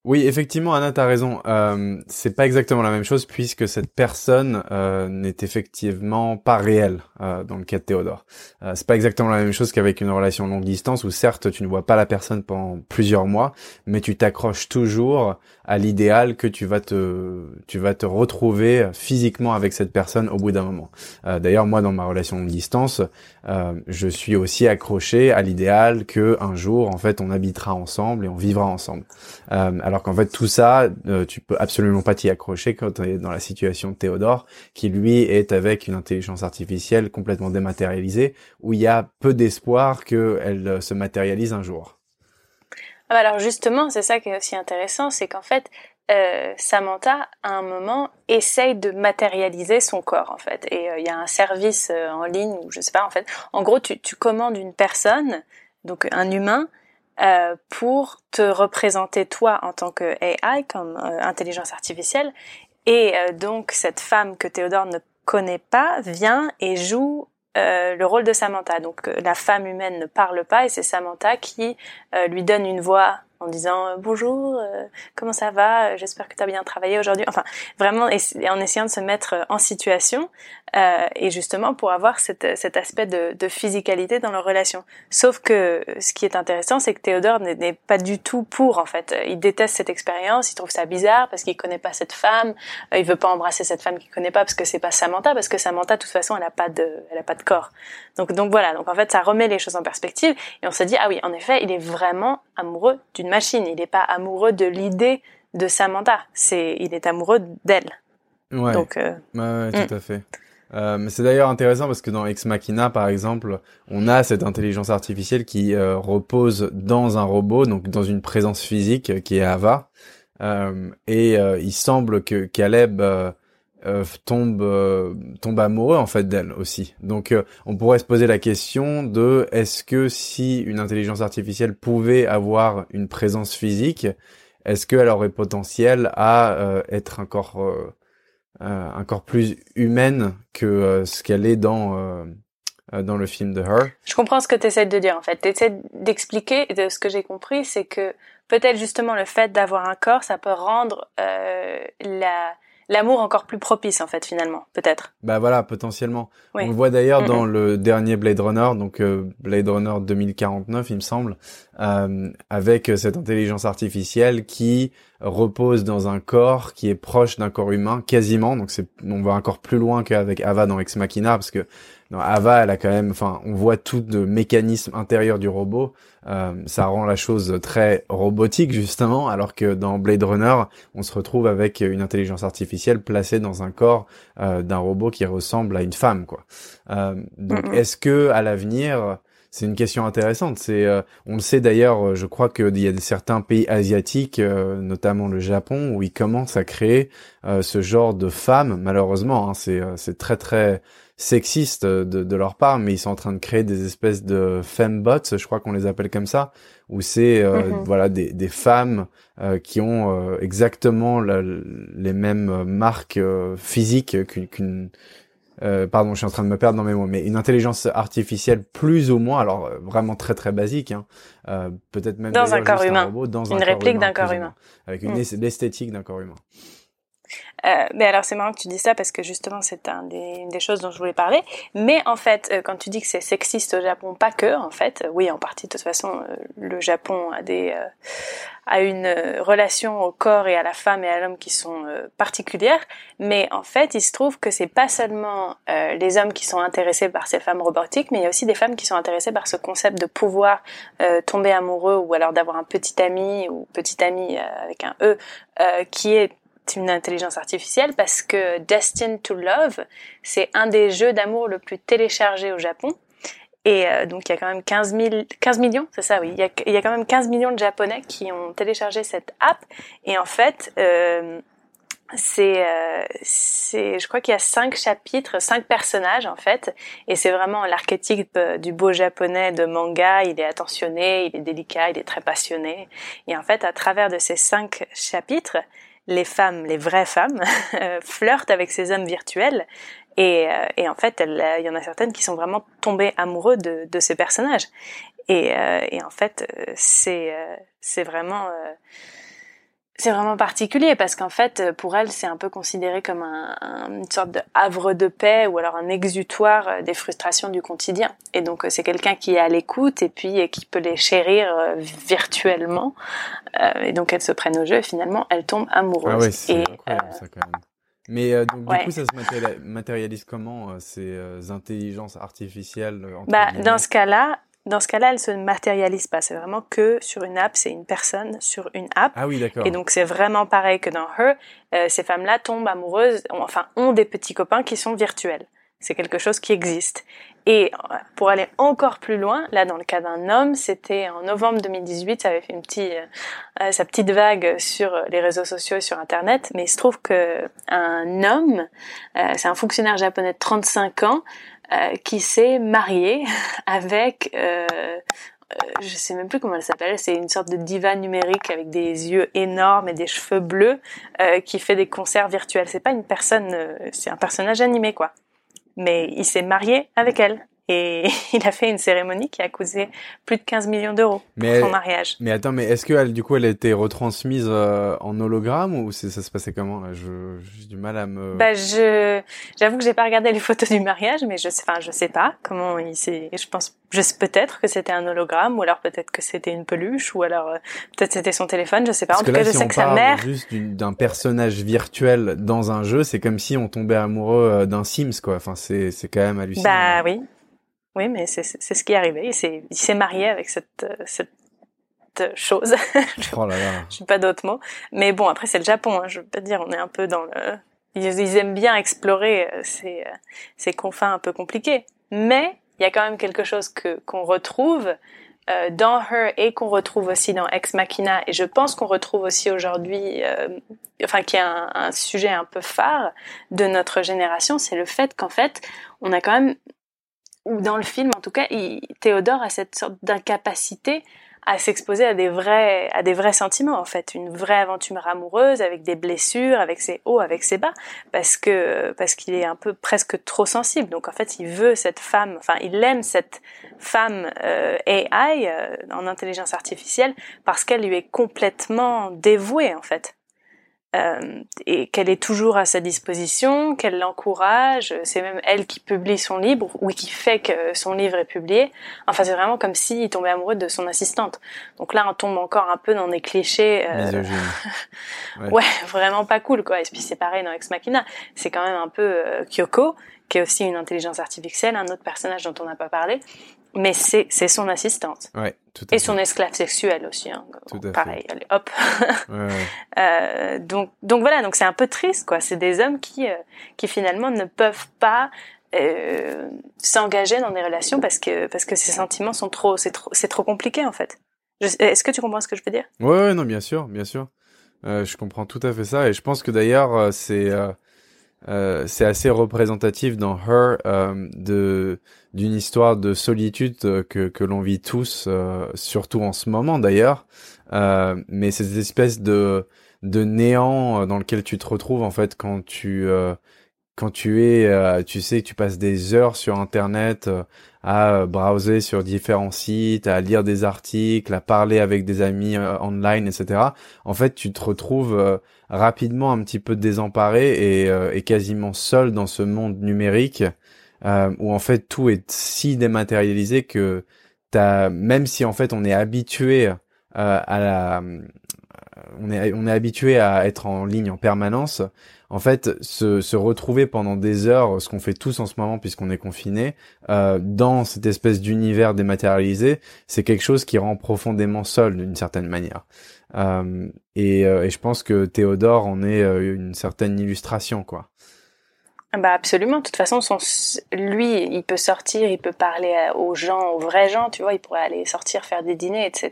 Oui, effectivement, Anna, t'as raison. Euh, c'est pas exactement la même chose puisque cette personne euh, n'est effectivement pas réelle euh, dans le cas de Théodore. Euh, c'est pas exactement la même chose qu'avec une relation longue distance où certes tu ne vois pas la personne pendant plusieurs mois, mais tu t'accroches toujours à l'idéal que tu vas te tu vas te retrouver physiquement avec cette personne au bout d'un moment. Euh, D'ailleurs, moi, dans ma relation longue distance, euh, je suis aussi accroché à l'idéal que un jour, en fait, on habitera ensemble et on vivra ensemble. Alors qu'en fait tout ça, euh, tu peux absolument pas t'y accrocher quand tu es dans la situation de Théodore, qui lui est avec une intelligence artificielle complètement dématérialisée, où il y a peu d'espoir qu'elle euh, se matérialise un jour. Ah bah Alors justement, c'est ça qui est aussi intéressant, c'est qu'en fait, euh, Samantha, à un moment, essaye de matérialiser son corps, en fait. Et euh, il y a un service en ligne, ou je sais pas, en fait. En gros, tu commandes une personne, donc un humain, euh, pour te représenter toi en tant que AI, comme euh, intelligence artificielle. Et euh, donc, cette femme que Théodore ne connaît pas vient et joue le rôle de Samantha. Donc, la femme humaine ne parle pas et c'est Samantha qui lui donne une voix en disant euh, bonjour, euh, comment ça va, Euh, j'espère que tu as bien travaillé aujourd'hui. Enfin, vraiment essa- en essayant de se mettre en situation et justement pour avoir cette, cet aspect de, de physicalité dans leur relation. Sauf que ce qui est intéressant, c'est que Théodore n'est pas du tout pour en fait. Il déteste cette expérience, il trouve ça bizarre parce qu'il connaît pas cette femme, il veut pas embrasser cette femme qu'il connaît pas parce que c'est pas Samantha, parce que Samantha de toute façon elle a pas de, elle a pas de corps. Donc donc voilà, donc en fait ça remet les choses en perspective et on se dit ah oui en effet il est vraiment amoureux d'une machine, il n'est pas amoureux de l'idée de Samantha, c'est il est amoureux d'elle. Ouais, Donc euh, ouais, ouais, tout à fait. Euh, mais c'est d'ailleurs intéressant parce que dans Ex Machina, par exemple, on a cette intelligence artificielle qui euh, repose dans un robot, donc dans une présence physique qui est Ava. Et il semble que Caleb euh, tombe euh, tombe amoureux en fait d'elle aussi. Donc euh, on pourrait se poser la question de est-ce que si une intelligence artificielle pouvait avoir une présence physique, est-ce qu'elle aurait potentiel à euh, être encore euh, euh, encore plus humaine que ce qu'elle est dans dans le film de Her? Je comprends ce que tu essaies de dire en fait. Tu essaies d'expliquer, de ce que j'ai compris, c'est que peut-être justement le fait d'avoir un corps, ça peut rendre la l'amour encore plus propice en fait finalement, peut-être. Bah voilà, potentiellement. Oui. On le voit d'ailleurs Mhm. dans le dernier Blade Runner, donc euh, Blade Runner 2049, il me semble, euh, avec cette intelligence artificielle qui repose dans un corps qui est proche d'un corps humain, quasiment. Donc c'est, on va encore plus loin qu'avec Ava dans Ex Machina, parce que dans Ava, elle a quand même, enfin, on voit tout le mécanisme intérieur du robot. Euh, ça rend la chose très robotique justement, alors que dans Blade Runner, on se retrouve avec une intelligence artificielle placée dans un corps euh, d'un robot qui ressemble à une femme, quoi. Euh, donc, est-ce que à l'avenir, c'est une question intéressante. C'est, euh, on le sait d'ailleurs, euh, je crois qu'il y a certains pays asiatiques, euh, notamment le Japon, où ils commencent à créer euh, ce genre de femmes. Malheureusement, hein, c'est, euh, c'est très très sexiste euh, de, de leur part, mais ils sont en train de créer des espèces de fembots, je crois qu'on les appelle comme ça, où c'est euh, Mhm. voilà des, des femmes euh, qui ont euh, exactement la- les mêmes euh, marques euh, physiques qu'une, euh, pardon, je suis en train de me perdre dans mes mots, mais une intelligence artificielle plus ou moins, alors vraiment très très basique, hein, euh, peut-être même Dans un corps humain. robot, dans Une un réplique d'un corps humain. avec une Mm. es- l'esthétique d'un corps humain. Euh, mais alors c'est marrant que tu dis ça parce que justement c'est un des, une des choses dont je voulais parler. Mais en fait, euh, quand tu dis que c'est sexiste au Japon, pas que en fait, euh, oui en partie de toute façon, euh, le Japon a des euh, a une relation au corps et à la femme et à l'homme qui sont particulières. Mais en fait, il se trouve que c'est pas seulement les hommes qui sont intéressés par ces femmes robotiques, mais il y a aussi des femmes qui sont intéressées par ce concept de pouvoir tomber amoureux ou alors d'avoir un petit ami ou petit ami euh, avec un e qui est une intelligence artificielle parce que Destined to Love, c'est un des jeux d'amour le plus téléchargé au Japon. Et euh, donc il y a quand même 15, 000, 15 millions, c'est ça oui, il y, il y a quand même 15 millions de Japonais qui ont téléchargé cette app. Et en fait, euh, c'est, euh, c'est, je crois qu'il y a cinq chapitres, cinq personnages en fait, et c'est vraiment l'archétype du beau japonais de manga. Il est attentionné, il est délicat, il est très passionné. Et en fait, à travers de ces cinq chapitres, les femmes, les vraies femmes, flirtent avec ces hommes virtuels. Et, euh, et en fait, il y en a certaines qui sont vraiment tombées amoureuses de, de ces personnages. Et, euh, et en fait, c'est c'est vraiment c'est vraiment particulier parce qu'en fait, pour elle, c'est un peu considéré comme un, une sorte de havre de paix ou alors un exutoire euh, des frustrations du quotidien. Et donc, euh, c'est quelqu'un qui est à l'écoute et puis euh, qui peut les chérir virtuellement. et donc, elles se prennent au jeu et finalement, elles tombent amoureuses. Ah ouais, c'est incroyable ça quand même. Mais donc, du coup, ça se matérialise comment ces intelligences artificielles bah, Dans ce cas-là, dans ce cas-là, elle se matérialise pas. C'est vraiment que sur une app, c'est une personne sur une app. Ah oui, d'accord. Et donc c'est vraiment pareil que dans Her. Euh, ces femmes-là tombent amoureuses, enfin ont des petits copains qui sont virtuels. C'est quelque chose qui existe. Et euh, pour aller encore plus loin, là dans le cas d'un homme, c'était en novembre 2018, ça avait fait une petite, euh, sa petite vague sur les réseaux sociaux et sur Internet. Mais il se trouve que un homme, c'est un fonctionnaire japonais de 35 ans, euh, qui s'est mariée avec euh, euh, je sais même plus comment elle s'appelle, c'est une sorte de diva numérique avec des yeux énormes et des cheveux bleus euh, qui fait des concerts virtuels. C'est pas une personne, c'est un personnage animé quoi. Mais il s'est marié avec elle et il a fait une cérémonie qui a coûté plus de 15 millions d'euros pour son mariage. Mais attends, mais est-ce que elle, du coup, elle a été retransmise euh, en hologramme ou ça se passait comment là? Je j'ai du mal à me. Bah je, j'avoue que j'ai pas regardé les photos du mariage, mais je sais, enfin je sais pas comment il s'est. Je pense, je sais peut-être que c'était un hologramme, ou alors peut-être que c'était une peluche, ou alors euh, peut-être c'était son téléphone, je sais pas. en tout cas, je sais que sa mère. Juste d'un personnage virtuel dans un jeu, c'est comme si on tombait amoureux euh, d'un Sims, quoi. Enfin, c'est c'est quand même hallucinant. Bah oui. Oui, mais c'est ce qui est arrivé. Il s'est marié avec cette, euh, cette chose. oh là là. Je pas d'autres mots. Mais bon, après c'est le Japon. Hein, je veux pas dire, on est un peu dans le. Ils, aiment bien explorer euh, ces, euh, ces confins un peu compliqués. Mais il y a quand même quelque chose que qu'on retrouve euh, dans Her et qu'on retrouve aussi dans Ex Machina et je pense qu'on retrouve aussi aujourd'hui, euh, enfin qui est un, un, sujet un peu phare de notre génération, c'est le fait qu'en fait on a quand même ou dans le film en tout cas, Théodore a cette sorte d'incapacité à s'exposer à des vrais à des vrais sentiments en fait. Une vraie aventure amoureuse avec des blessures avec ses hauts avec ses bas parce que parce qu'il est un peu presque trop sensible. Donc en fait il veut cette femme enfin il aime cette femme euh, AI euh, en intelligence artificielle parce qu'elle lui est complètement dévouée en fait euh, et qu'elle est toujours à sa disposition, qu'elle l'encourage. C'est même elle qui publie son livre ou qui fait que son livre est publié. Enfin, c'est vraiment comme s'il tombait amoureux de son assistante. Donc là, on tombe encore un peu dans des clichés. Euh... ouais. ouais. vraiment pas cool, quoi. Et puis c'est pareil dans Ex Machina. C'est quand même un peu euh, Kyoko, qui est aussi une intelligence artificielle, un autre personnage dont on n'a pas parlé, mais c'est c'est son assistante. Ouais, tout à et son esclave sexuel aussi. Hein. Tout à Pareil, fait. allez, hop. ouais, ouais. euh, donc donc voilà, donc c'est un peu triste quoi. C'est des hommes qui euh, qui finalement ne peuvent pas euh, s'engager dans des relations parce que parce que ces sentiments sont trop c'est trop c'est trop compliqué en fait. Est-ce que tu comprends ce que je veux dire? Ouais, ouais, non, bien sûr, bien sûr. Euh, je comprends tout à fait ça et je pense que d'ailleurs euh, c'est euh, c'est assez représentatif dans Her euh, de d'une histoire de solitude euh, que que l'on vit tous, euh, surtout en ce moment d'ailleurs. Euh, mais cette espèce de de néant dans lequel tu te retrouves en fait quand tu quand tu es, tu sais, tu passes des heures sur Internet à browser sur différents sites, à lire des articles, à parler avec des amis online, etc. En fait, tu te retrouves rapidement un petit peu désemparé et, euh, et quasiment seul dans ce monde numérique euh, où en fait tout est si dématérialisé que t'as même si en fait on est habitué euh, à la on est on est habitué à être en ligne en permanence en fait se, se retrouver pendant des heures ce qu'on fait tous en ce moment puisqu'on est confiné euh, dans cette espèce d'univers dématérialisé c'est quelque chose qui rend profondément seul d'une certaine manière euh, et, euh, et, je pense que Théodore en est euh, une certaine illustration, quoi. Bah absolument. De toute façon, son, lui, il peut sortir, il peut parler aux gens, aux vrais gens, tu vois. Il pourrait aller sortir faire des dîners, etc.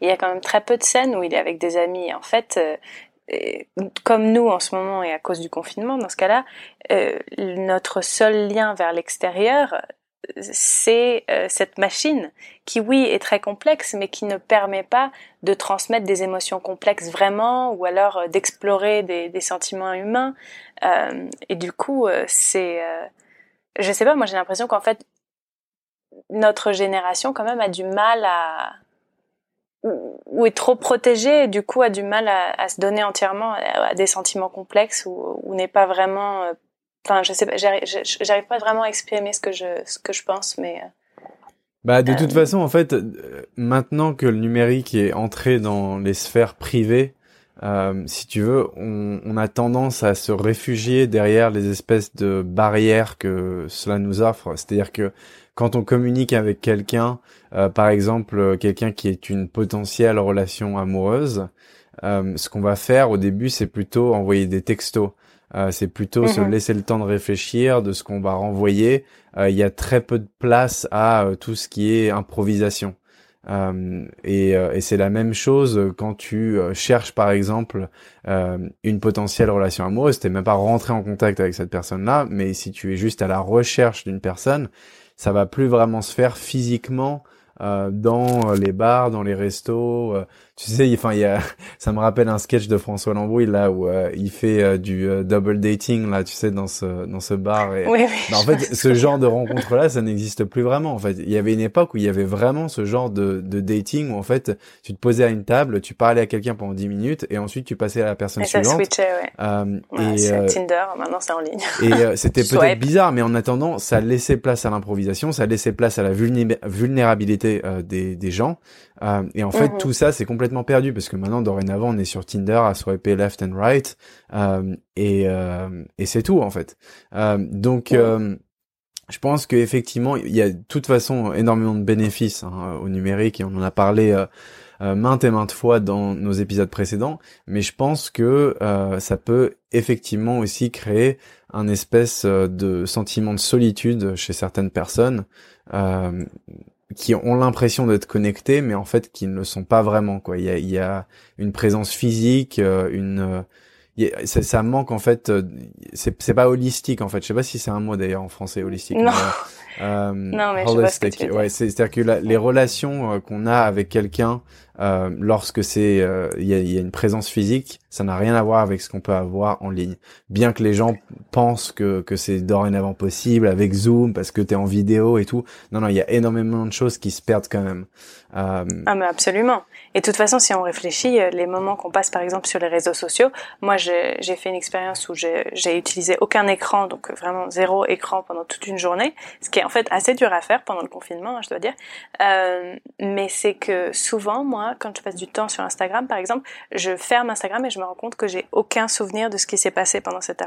Et il y a quand même très peu de scènes où il est avec des amis. En fait, comme nous en ce moment et à cause du confinement, dans ce cas-là, euh, notre seul lien vers l'extérieur, c'est euh, cette machine qui, oui, est très complexe, mais qui ne permet pas de transmettre des émotions complexes vraiment, ou alors euh, d'explorer des, des, sentiments humains. Euh, et du coup, c'est, je sais pas, moi j'ai l'impression qu'en fait, notre génération quand même a du mal à ou, est trop protégée et du coup a du mal à, à se donner entièrement à, des sentiments complexes ou, ou n'est pas vraiment enfin je sais pas j'arrive pas vraiment à exprimer ce que je ce que je pense mais euh, bah de toute euh, façon en fait maintenant que le numérique est entré dans les sphères privées euh, si tu veux, on, on, a tendance à se réfugier derrière les espèces de barrières que cela nous offre. C'est-à-dire que quand on communique avec quelqu'un, euh, par exemple quelqu'un qui est une potentielle relation amoureuse, euh, ce qu'on va faire au début, c'est plutôt envoyer des textos. Euh, c'est plutôt se mhm. laisser le temps de réfléchir de ce qu'on va renvoyer. Euh, il y a très peu de place à euh, tout ce qui est improvisation. et, et c'est la même chose quand tu cherches par exemple une potentielle relation amoureuse. T'es même pas rentré en contact avec cette personne-là, mais si tu es juste à la recherche d'une personne, ça va plus vraiment se faire physiquement dans les bars, dans les restos, tu sais, enfin, il y a, ça me rappelle un sketch de François Lambrouille là où euh, il fait euh, du euh, double dating là, tu sais, dans ce dans ce bar. Et... Oui, oui, bah, en fait, ce genre de rencontre là, ça n'existe plus vraiment. En fait, il y avait une époque où il y avait vraiment ce genre de, de dating où en fait, tu te posais à une table, tu parlais à quelqu'un pendant 10 minutes et ensuite tu passais à la personne et suivante. Ça switchait, ouais. ouais et Tinder, maintenant c'est en ligne. Et c'était peut-être bizarre, mais en attendant, ça laissait place à l'improvisation, ça laissait place à la vulnérabilité des des gens. Euh, et en fait, mhm. tout ça, c'est complètement perdu parce que maintenant, dorénavant, on est sur Tinder à swiper left and right, euh, et, euh, et c'est tout en fait. Euh, donc, je pense qu'effectivement, il y a de toute façon énormément de bénéfices hein, au numérique et on en a parlé maintes et maintes fois dans nos épisodes précédents, mais je pense que ça peut effectivement aussi créer un espèce de sentiment de solitude chez certaines personnes. Qui ont l'impression d'être connectés, mais en fait qui ne le sont pas vraiment. Quoi. Il y a, il y a une présence physique, euh, une euh, ça, ça, manque en fait. Euh, c'est c'est pas holistique en fait. Je sais pas si c'est un mot d'ailleurs en français holistique. Non. Euh, non mais je vois ce que tu Ouais, c'est-à-dire que les relations qu'on a avec quelqu'un euh, lorsque c'est il y, a, y, a, une présence physique, ça n'a rien à voir avec ce qu'on peut avoir en ligne. Bien que les gens pensent que, que c'est dorénavant possible avec Zoom parce que tu es en vidéo et tout. Non, non, il y a énormément de choses qui se perdent quand même. Euh... Ah mais absolument. Et de toute façon, si on réfléchit, euh, les moments qu'on passe par exemple sur les réseaux sociaux, moi j'ai fait une expérience où j'ai utilisé aucun écran, donc vraiment zéro écran pendant toute une journée, ce qui est en fait assez dur à faire pendant le confinement, hein, je dois dire. Euh, mais c'est que souvent, moi, quand je passe du temps sur Instagram par exemple, je ferme Instagram et je me rends compte que j'ai aucun souvenir de ce qui s'est passé pendant cette,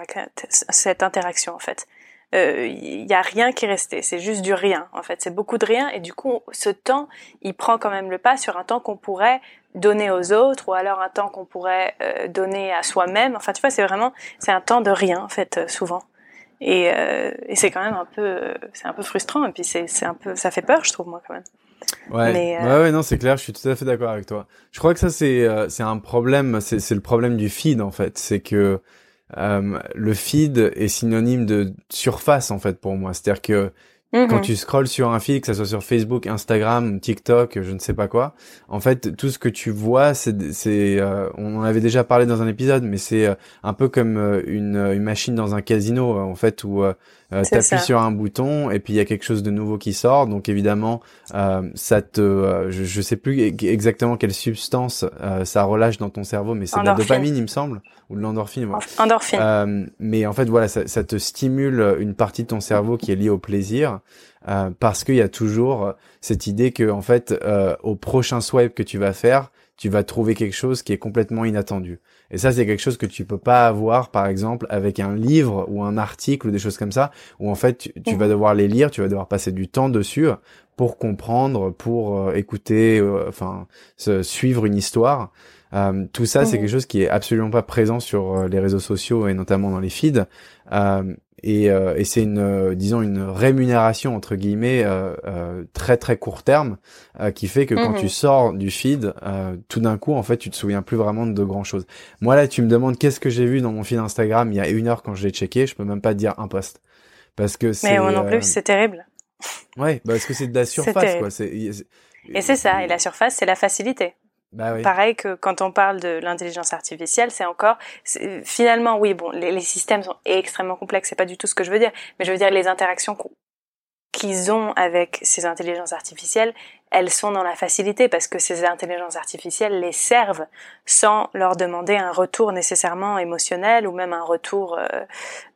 cette interaction en fait. Il euh, y a rien qui est resté, c'est juste du rien en fait, c'est beaucoup de rien et du coup ce temps il prend quand même le pas sur un temps qu'on pourrait donner aux autres ou alors un temps qu'on pourrait euh, donner à soi-même. Enfin tu vois c'est vraiment c'est un temps de rien en fait euh, souvent et, euh, et c'est quand même un peu c'est un peu frustrant et puis c'est un peu ça fait peur je trouve moi quand même. Ouais, ouais, ouais, non, c'est clair, je suis tout à fait d'accord avec toi. Je crois que ça, c'est, c'est un problème, c'est, c'est le problème du feed, en fait. C'est que, euh, le feed est synonyme de surface en fait pour moi. C'est-à-dire que quand mhm. tu scrolles sur un feed, que ça soit sur Facebook, Instagram, TikTok, je ne sais pas quoi, en fait, tout ce que tu vois, c'est, c'est, euh, on en avait déjà parlé dans un épisode, mais c'est euh, un peu comme une, une, machine dans un casino, en fait, où euh, t'appuies sur un bouton et puis il y a quelque chose de nouveau qui sort. Donc évidemment, euh, ça te, euh, je, je, sais plus exactement quelle substance euh, ça relâche dans ton cerveau, mais c'est de la dopamine, il me semble, ou de l'endorphine. Endorphine. Euh, mais en fait, voilà, ça, ça, te stimule une partie de ton cerveau qui est liée au plaisir. parce qu'il y a toujours cette idée que en fait au prochain swipe que tu vas faire, tu vas trouver quelque chose qui est complètement inattendu. Et ça, c'est quelque chose que tu peux pas avoir, par exemple, avec un livre ou un article ou des choses comme ça, où en fait, tu, vas devoir les lire, tu vas devoir passer du temps dessus pour comprendre, pour euh, écouter, euh, enfin, suivre une histoire. Euh, tout ça, c'est quelque chose qui est absolument pas présent sur les réseaux sociaux et notamment dans les feeds. Et, et c'est une, disons, une rémunération entre guillemets très très court terme qui fait que quand tu mhm. sors du feed, tout d'un coup, en fait, tu te souviens plus vraiment de grand chose. Moi là, tu me demandes qu'est-ce que j'ai vu dans mon feed Instagram il y a une heure quand je l'ai checké, je peux même pas te dire un post parce que c'est. Mais moi non plus, c'est terrible. Ouais, parce que c'est de la surface, quoi. Et c'est ça. Et la surface, c'est la facilité. Bah oui. Pareil que quand on parle de l'intelligence artificielle, c'est encore finalement oui bon les, systèmes sont extrêmement complexes, c'est pas du tout ce que je veux dire, mais je veux dire les interactions qu'ils ont avec ces intelligences artificielles, elles sont dans la facilité parce que ces intelligences artificielles les servent sans leur demander un retour nécessairement émotionnel ou même un retour euh,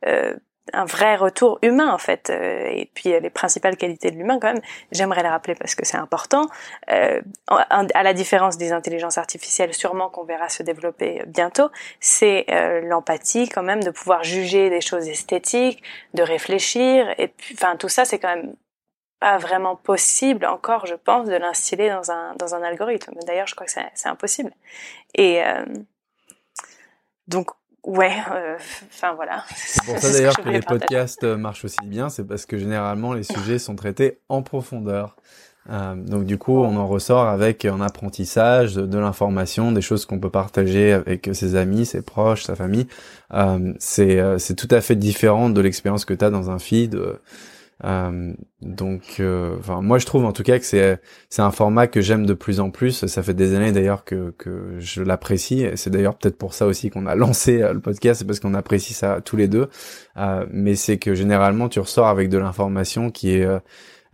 euh, un vrai retour humain en fait euh, et puis les principales qualités de l'humain quand même j'aimerais les rappeler parce que c'est important euh, à la différence des intelligences artificielles sûrement qu'on verra se développer bientôt c'est euh, l'empathie quand même de pouvoir juger des choses esthétiques de réfléchir et puis enfin tout ça c'est quand même pas vraiment possible encore je pense de l'instiller dans un dans un algorithme. D'ailleurs je crois que c'est impossible. Et donc Ouais, euh, enfin voilà. C'est pour ça d'ailleurs que, les podcasts euh, marchent aussi bien, c'est parce que généralement les sujets sont traités en profondeur. Euh, donc du coup, on en ressort avec un apprentissage de, l'information, des choses qu'on peut partager avec ses amis, ses proches, sa famille. Euh, c'est c'est tout à fait différent de l'expérience que tu as dans un feed. Euh, donc, euh, enfin, moi je trouve en tout cas que c'est c'est un format que j'aime de plus en plus. Ça fait des années d'ailleurs que que je l'apprécie. C'est d'ailleurs peut-être pour ça aussi qu'on a lancé euh, le podcast, c'est parce qu'on apprécie ça tous les deux. mais c'est que généralement tu ressors avec de l'information qui est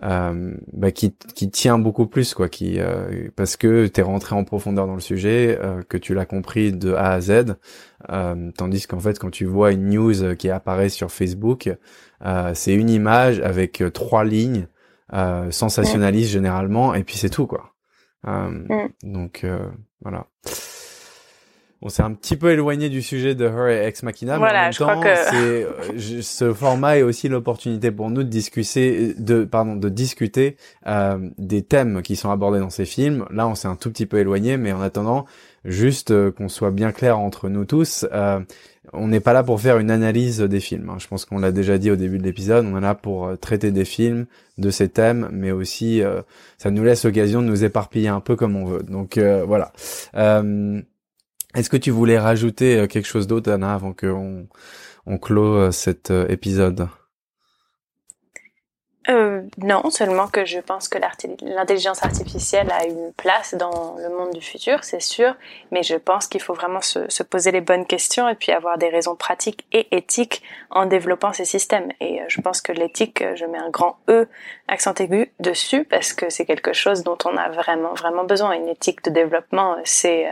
euh, bah, qui, qui tient beaucoup plus quoi qui euh, parce que t'es rentré en profondeur dans le sujet euh, que tu l'as compris de A à Z tandis qu'en fait quand tu vois une news qui apparaît sur Facebook c'est une image avec trois lignes sensationnaliste généralement et puis c'est tout quoi. Donc voilà on s'est un petit peu éloigné du sujet de Her et Ex Machina, mais en même temps, euh, ce format est aussi l'opportunité pour nous de discuter, de pardon, de discuter euh, des thèmes qui sont abordés dans ces films. Là, on s'est un tout petit peu éloigné, mais en attendant, juste euh, qu'on soit bien clair entre nous tous, on n'est pas là pour faire une analyse des films. Hein. Je pense qu'on l'a déjà dit au début de l'épisode. On est là pour traiter des films, de ces thèmes, mais aussi ça nous laisse l'occasion de nous éparpiller un peu comme on veut. Donc voilà. Est-ce que tu voulais rajouter euh, quelque chose d'autre, Anna, avant qu'on on clôt euh, cet euh, épisode? Euh, non, seulement que je pense que l'intelligence artificielle a une place dans le monde du futur, c'est sûr, mais je pense qu'il faut vraiment se, se, poser les bonnes questions et puis avoir des raisons pratiques et éthiques en développant ces systèmes. Et je pense que l'éthique, je mets un grand E accent aigu dessus parce que c'est quelque chose dont on a vraiment vraiment besoin. Une éthique de développement, c'est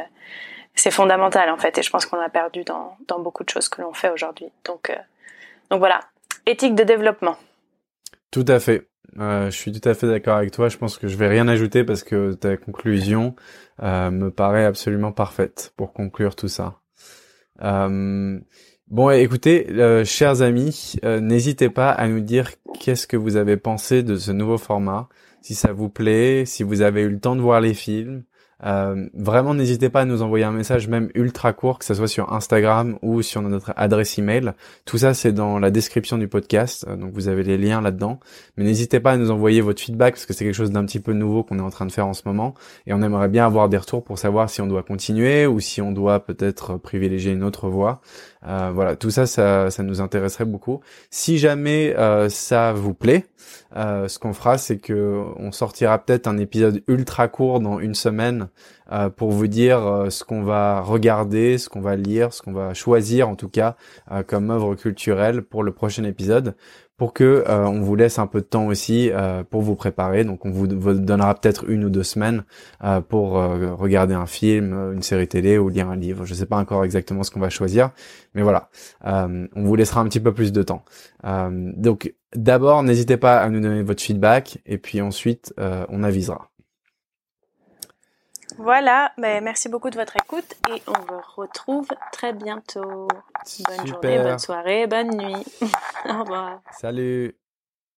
c'est fondamental en fait et je pense qu'on a perdu dans, beaucoup de choses que l'on fait aujourd'hui. Donc, euh, donc voilà, éthique de développement. Tout à fait. Euh, je suis tout à fait d'accord avec toi. Je pense que je vais rien ajouter parce que ta conclusion euh, me paraît absolument parfaite pour conclure tout ça. Euh, bon, écoutez, chers amis, n'hésitez pas à nous dire qu'est-ce que vous avez pensé de ce nouveau format, si ça vous plaît, si vous avez eu le temps de voir les films, euh, vraiment, n'hésitez pas à nous envoyer un message même ultra court, que ce soit sur Instagram ou sur notre adresse email. Tout ça, c'est dans la description du podcast, euh, donc vous avez les liens là-dedans. Mais n'hésitez pas à nous envoyer votre feedback parce que c'est quelque chose d'un petit peu nouveau qu'on est en train de faire en ce moment, et on aimerait bien avoir des retours pour savoir si on doit continuer ou si on doit peut-être privilégier une autre voie. Euh, voilà, tout ça, ça, ça, nous intéresserait beaucoup. Si jamais euh, ça vous plaît, euh, ce qu'on fera, c'est que on sortira peut-être un épisode ultra court dans une semaine pour vous dire ce qu'on va regarder, ce qu'on va lire, ce qu'on va choisir en tout cas comme œuvre culturelle pour le prochain épisode pour que euh, on vous laisse un peu de temps aussi euh, pour vous préparer. Donc on vous, donnera peut-être une ou deux semaines euh, pour regarder un film, une série télé ou lire un livre. Je ne sais pas encore exactement ce qu'on va choisir, mais voilà, on vous laissera un petit peu plus de temps. donc d'abord, n'hésitez pas à nous donner votre feedback et puis ensuite on avisera. Voilà, ben, merci beaucoup de votre écoute et on vous retrouve très bientôt. Bonne journée, bonne soirée, bonne nuit. Au revoir. Salut.